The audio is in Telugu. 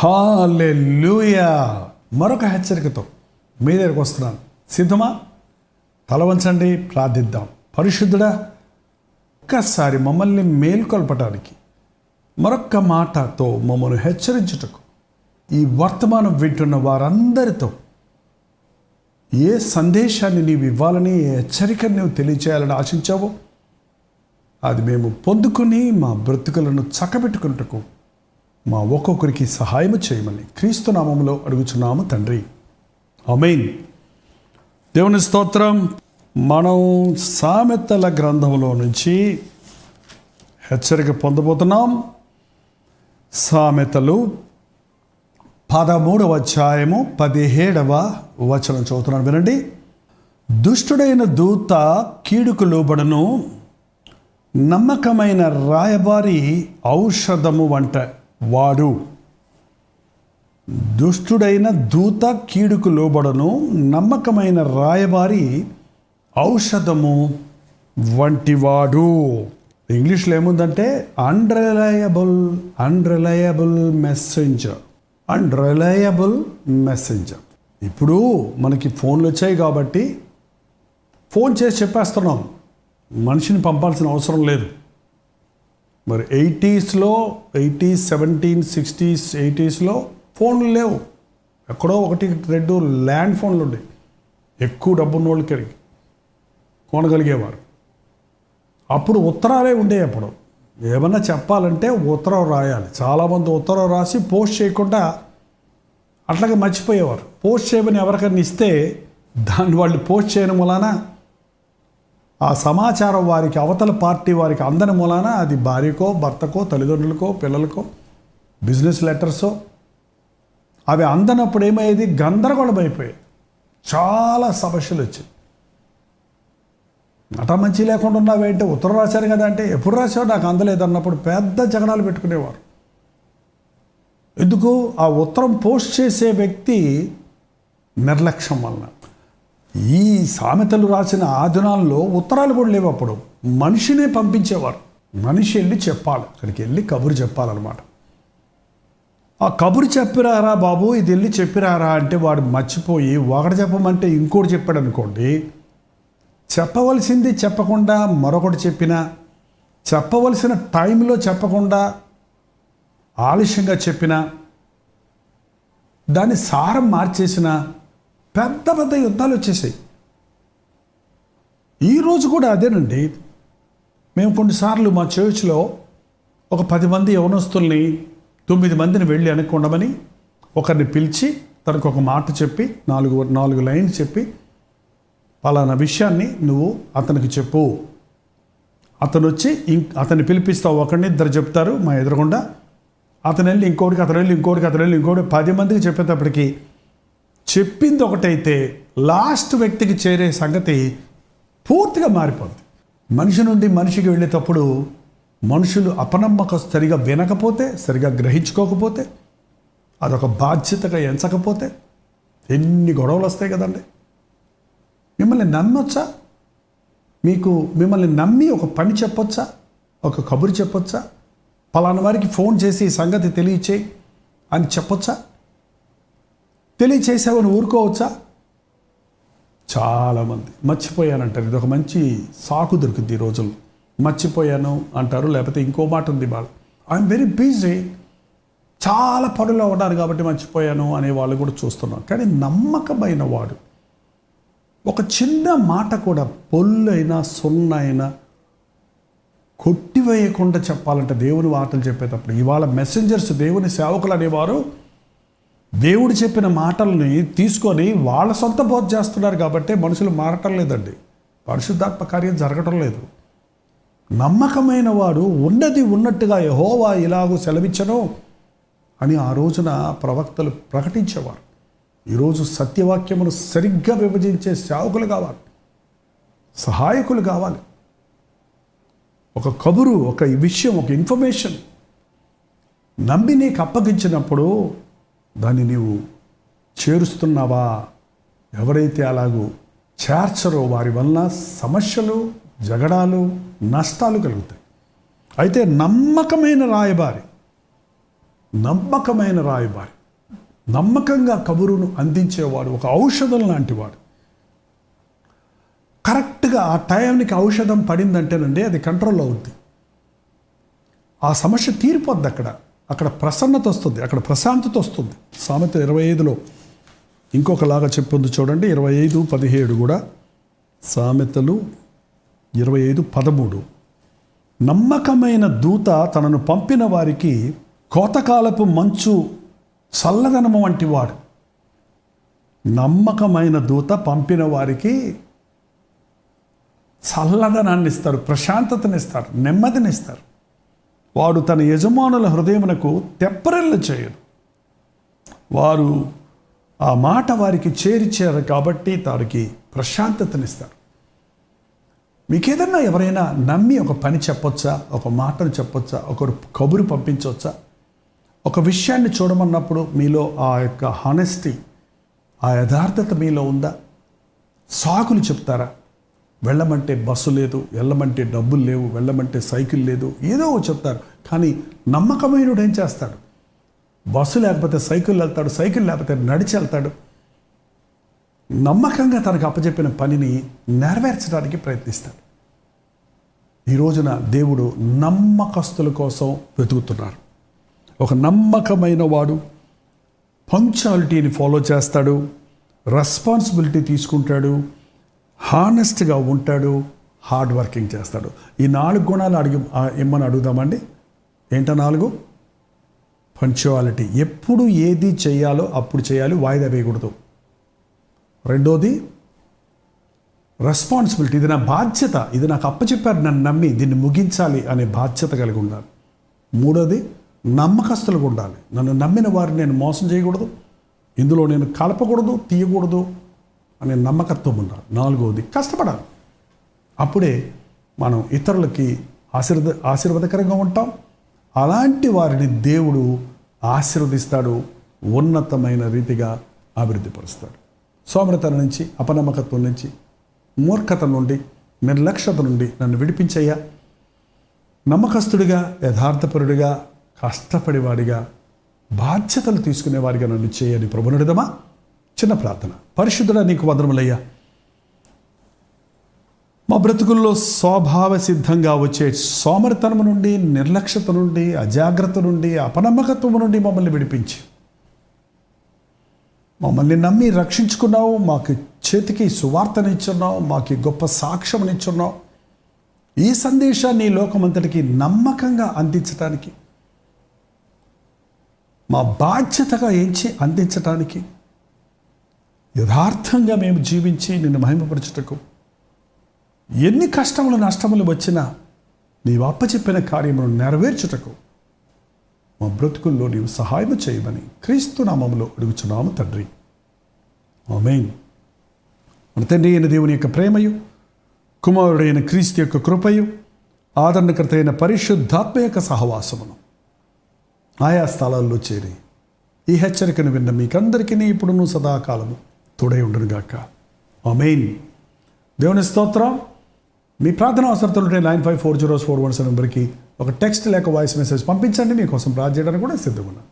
హాలెలూయా. మరొక హెచ్చరికతో మీ దగ్గరకు వస్తున్నాను. సిద్ధమా? తల వంచండి ప్రార్థిద్దాం. పరిశుద్ధుడా ఒక్కసారి మమ్మల్ని మేల్కొల్పటానికి మరొక్క మాటతో మమ్మల్ని హెచ్చరించుటకు ఈ వర్తమానం వింటున్న వారందరితో ఏ సందేశాన్ని నీవు ఇవ్వాలని ఏ హెచ్చరికను నీవు తెలియచేయాలని ఆశించావో అది మేము పొందుకుని మా బ్రతుకులను చక్కబెట్టుకున్నటకు మా ఒక్కొక్కరికి సహాయము చేయమని క్రీస్తు నామంలో అడుగుచున్నాము తండ్రి. అమేన్ దేవుని స్తోత్రం. మనం సామెతల గ్రంథంలో నుంచి హెచ్చరిక పొందబోతున్నాం. సామెతలు పదమూడవ అధ్యాయము పదిహేడవ వచనం చదువుతున్నాను వినండి. దుష్టుడైన దూత కీడుకు లోబడను నమ్మకమైన రాయబారి ఔషధము వంట వాడు. దుష్టుడైన దూత కీడుకు లోబడను నమ్మకమైన రాయబారి ఔషధము వంటివాడు. ఇంగ్లీష్లో ఏముందంటే unreliable unreliable messenger unreliable messenger ఇప్పుడు మనకి ఫోన్లు వచ్చాయి కాబట్టి ఫోన్ చేసి చెప్పేస్తున్నాం. మనిషిని పంపాల్సిన అవసరం లేదు. మరి ఎయిటీస్లో ఎయిటీస్ సెవెంటీన్ సిక్స్టీస్ ఎయిటీస్లో ఫోన్లు లేవు. ఎక్కడో ఒకటి రెండు ల్యాండ్ ఫోన్లు ఉండే. ఎక్కువ డబ్బున్న వాళ్ళకి కొనగలిగేవారు. అప్పుడు ఉత్తరాలే ఉండే అప్పుడు. ఏమన్నా చెప్పాలంటే ఉత్తరం రాయాలి. చాలామంది ఉత్తరం రాసి పోస్ట్ చేయకుండా అట్లాగే మర్చిపోయేవారు. పోస్ట్ చేయమని ఎవరికైనా ఇస్తే దాన్ని వాళ్ళు పోస్ట్ చేయడం వలన ఆ సమాచారం వారికి అవతల పార్టీ వారికి అందని మూలాన అది భార్యకో భర్తకో తల్లిదండ్రులకో పిల్లలకో బిజినెస్ లెటర్సో అవి అందనప్పుడు ఏమయ్యేది? గందరగోళం అయిపోయాయి. చాలా సమస్యలు వచ్చాయి. నట మంచి లేకుండా ఉన్నావేంటి ఉత్తరం రాశారు కదా అంటే ఎప్పుడు రాశావు? నాకు అందలేదు అన్నప్పుడు పెద్ద జగడాలు పెట్టుకునేవారు. ఎందుకు? ఆ ఉత్తరం పోస్ట్ చేసే వ్యక్తి నిర్లక్ష్యం వలన. ఈ సామెతలు రాసిన ఆధునాల్లో ఉత్తరాలు కూడా లేవు అప్పుడు. మనిషినే పంపించేవారు. మనిషి వెళ్ళి చెప్పాలి. అక్కడికి వెళ్ళి కబురు చెప్పాలన్నమాట. ఆ కబురు చెప్పిరారా బాబు? ఇది వెళ్ళి చెప్పిరారా అంటే వాడు మర్చిపోయి ఒకటి చెప్పమంటే ఇంకోటి చెప్పాడు అనుకోండి చెప్పవలసింది చెప్పకుండా మరొకటి చెప్పినా చెప్పవలసిన టైంలో చెప్పకుండా ఆలస్యంగా చెప్పినా దాని సారం మార్చేసినా పెద్ద పెద్ద యుద్ధాలు వచ్చేసాయి. ఈరోజు కూడా అదేనండి. మేము కొన్నిసార్లు మా చర్చ్లో ఒక పది మంది యవనస్తుల్ని తొమ్మిది మందిని వెళ్ళి అనుకుండమని ఒకరిని పిలిచి తనకు ఒక మాట చెప్పి నాలుగు నాలుగు లైన్స్ చెప్పి పలానా విషయాన్ని నువ్వు అతనికి చెప్పు. అతను వచ్చి ఇం అతన్ని పిలిపిస్తావు ఒకరిని ఇద్దరు చెప్తారు మా ఎదురుగుండా. అతను వెళ్ళి ఇంకోటికి అతను వెళ్ళి ఇంకోటికి అతను వెళ్ళి ఇంకోటి పది మందికి చెప్పేటప్పటికి చెప్పింది ఒకటైతే లాస్ట్ వ్యక్తికి చేరే సంగతి పూర్తిగా మారిపోద్ది. మనిషి నుండి మనిషికి వెళ్ళేటప్పుడు మనుషులు అపనమ్మక సరిగా వినకపోతే సరిగా గ్రహించుకోకపోతే అదొక బాధ్యతగా ఎంచకపోతే ఎన్ని గొడవలు వస్తాయి కదండి. మిమ్మల్ని నమ్మొచ్చా? మీకు మిమ్మల్ని నమ్మి ఒక పని చెప్పొచ్చా? ఒక కబురు చెప్పొచ్చా? పలానా వారికి ఫోన్ చేసి సంగతి తెలియచేయి అని చెప్పొచ్చా? తెలియచేసావని ఊరుకోవచ్చా? చాలామంది. మర్చిపోయానంటారు. ఇది ఒక మంచి సాకు దొరికింది ఈ రోజుల్లో. మర్చిపోయాను అంటారు లేకపోతే ఇంకో మాట ఉంది వాళ్ళు ఐఎమ్ వెరీ బిజీ చాలా పనులు ఉన్నారు కాబట్టి మర్చిపోయాను అనే వాళ్ళు కూడా చూస్తున్నాం కానీ నమ్మకమైన వాడు. ఒక చిన్న మాట కూడా పొల్లైనా సున్నైనా కొట్టివేయకుండా చెప్పాలంటే దేవుని వార్తలు చెప్పేటప్పుడు ఇవాళ మెసెంజర్స్ దేవుని సేవకులు అనేవారు దేవుడు చెప్పిన మాటల్ని తీసుకొని వాళ్ళ సొంత బోధ చేస్తున్నారు కాబట్టి మనుషులు మారటం లేదండి. పరిశుద్ధాత్మ కార్యం జరగటం లేదు. నమ్మకమైన వాడు ఉన్నది ఉన్నట్టుగా యహోవా ఇలాగూ సెలవిచ్చను అని ఆ రోజున ప్రవక్తలు ప్రకటించేవారు. ఈరోజు సత్యవాక్యమును సరిగ్గా విభజించే సేవకులు కావాలి. సహాయకులు కావాలి. ఒక కబురు ఒక విషయం ఒక ఇన్ఫర్మేషన్ నమ్మి నీకు అప్పగించినప్పుడు దాన్ని నీవు చేరుస్తున్నావా? ఎవరైతే అలాగూ చేర్చరో వారి వలన సమస్యలు జగడాలు నష్టాలు కలుగుతాయి. అయితే నమ్మకమైన రాయబారి నమ్మకమైన రాయబారి నమ్మకంగా కబురును అందించేవాడు ఒక ఔషధం లాంటివాడు కరెక్ట్గా ఆ టైంకి ఔషధం పడిందంటేనండి అది కంట్రోల్ అవుద్ది. ఆ సమస్య తీరిపోద్ది అక్కడ. అక్కడ ప్రసన్నత వస్తుంది అక్కడ ప్రశాంతత వస్తుంది. సామెత ఇరవై ఐదులో ఇంకొకలాగా చెప్పింది చూడండి ఇరవై ఐదు పదిహేడు కూడా సామెతలు ఇరవై ఐదు పదమూడు. నమ్మకమైన దూత తనను పంపిన వారికి కోతకాలపు మంచు చల్లదనము వంటి వాడు. నమ్మకమైన దూత పంపిన వారికి చల్లదనాన్ని ఇస్తారు ప్రశాంతతనిస్తారు నెమ్మదినిస్తారు. వాడు తన యజమానుల హృదయమునకు తెప్పరెల్ల చేయడు. వారు ఆ మాట వారికి చేరిచేరు కాబట్టి వారికి ప్రశాంతతనిస్తారు. మీకేదన్నా ఎవరైనా నమ్మి ఒక పని చెప్పొచ్చా? ఒక మాటను చెప్పొచ్చా? ఒకరు కబురు పంపించవచ్చా ఒక విషయాన్ని చూడమన్నప్పుడు మీలో ఆ యొక్క హానెస్టీ ఆ యథార్థత మీలో ఉందా? సాకులు చెప్తారా? వెళ్ళమంటే బస్సు లేదు వెళ్ళమంటే డబ్బులు లేవు వెళ్ళమంటే సైకిల్ లేదు ఏదో చెప్తారు. కానీ నమ్మకమైనడు ఏం చేస్తాడు? బస్సు లేకపోతే సైకిల్ వెళ్తాడు సైకిల్ లేకపోతే నడిచి వెళ్తాడు. నమ్మకంగా తనకు అప్పచెప్పిన పనిని నెరవేర్చడానికి ప్రయత్నిస్తాడు. ఈ రోజున దేవుడు నమ్మకస్తుల కోసం వెతుకుతున్నారు. ఒక నమ్మకమైన వాడు పంక్చువాలిటీని ఫాలో చేస్తాడు రెస్పాన్సిబిలిటీ తీసుకుంటాడు హానెస్ట్గా ఉంటాడు హార్డ్ వర్కింగ్ చేస్తాడు. ఈ నాలుగు గుణాలు అడిగి ఇమ్మని అడుగుదామండి? ఏంట నాలుగు? పంచువాలిటీ. ఎప్పుడు ఏది చేయాలో అప్పుడు చేయాలి వాయిదా వేయకూడదు. రెండోది రెస్పాన్సిబిలిటీ. ఇది నా బాధ్యత. ఇది నాకు అప్పచెప్పారు నన్ను నమ్మి దీన్ని ముగించాలి అనే బాధ్యత కలిగి ఉండాలి. మూడోది నమ్మకస్తులుగా ఉండాలి. నన్ను నమ్మిన వారిని నేను మోసం చేయకూడదు. ఇందులో నేను కలపకూడదు తీయకూడదు. అనే నమ్మకత్వం ఉండాలి. నాలుగవది కష్టపడాలి. అప్పుడే మనం ఇతరులకి ఆశీర్వద ఆశీర్వాదకరంగా ఉంటాం. అలాంటి వారిని దేవుడు ఆశీర్వదిస్తాడు ఉన్నతమైన రీతిగా అభివృద్ధిపరుస్తాడు సోమరతన నుంచి అపనమ్మకత్వం నుంచి మూర్ఖత నుండి నిర్లక్ష్యత నుండి నన్ను విడిపించయ్యా. నమ్మకస్తుడిగా యథార్థపరుడిగా కష్టపడేవాడిగా బాధ్యతలు తీసుకునేవాడిగా నన్ను చేయని ప్రభునుడిదమా చిన్న ప్రార్థన. పరిశుద్ధుడా నీకు వందరములయ్యా మా బ్రతుకుల్లో స్వభావ సిద్ధంగా వచ్చే సోమరితనము నుండి నిర్లక్ష్యత నుండి అజాగ్రత్త నుండి అపనమ్మకత్వము నుండి మమ్మల్ని విడిపించి. మమ్మల్ని నమ్మి రక్షించుకున్నావు మాకు చేతికి సువార్తనిచ్చున్నావు మాకు గొప్ప సాక్ష్యమునిచ్చున్నావు. ఈ సందేశాన్ని లోకమంతటికి నమ్మకంగా అందించడానికి మా బాధ్యతగా ఎంచి అందించడానికి యథార్థంగా మేము జీవించి నిన్ను మహిమపరచుటకు ఎన్ని కష్టములు నష్టములు వచ్చినా నీవు అప్పచెప్పిన కార్యమును నెరవేర్చుటకు మా బ్రతుకుల్లో నీవు సహాయం చేయమని క్రీస్తు నామములో అడుగుచున్నాము తండ్రి. మెయిన్ మన తండ్రి అయిన దేవుని యొక్క ప్రేమయు కుమారుడైన క్రీస్తు యొక్క కృపయు ఆదరణకర్త అయిన పరిశుద్ధాత్మ యొక్క సహవాసమును ఆయా స్థలాల్లో చేరి ఈ హెచ్చరికను విన్న మీకందరికీ ఇప్పుడును సదాకాలము. తోడై ఉండనుగాక ఆమెయిన్ దేవుని స్తోత్రం. మీ ప్రార్థన అవసరతలుంటే nine five four zero four one seven నెంబర్కి ఒక టెక్స్ట్ లేక వాయిస్ మెసేజ్ పంపించండి. మీకోసం ప్రార్థన చేయడానికి కూడా సిద్ధంగా ఉన్నాను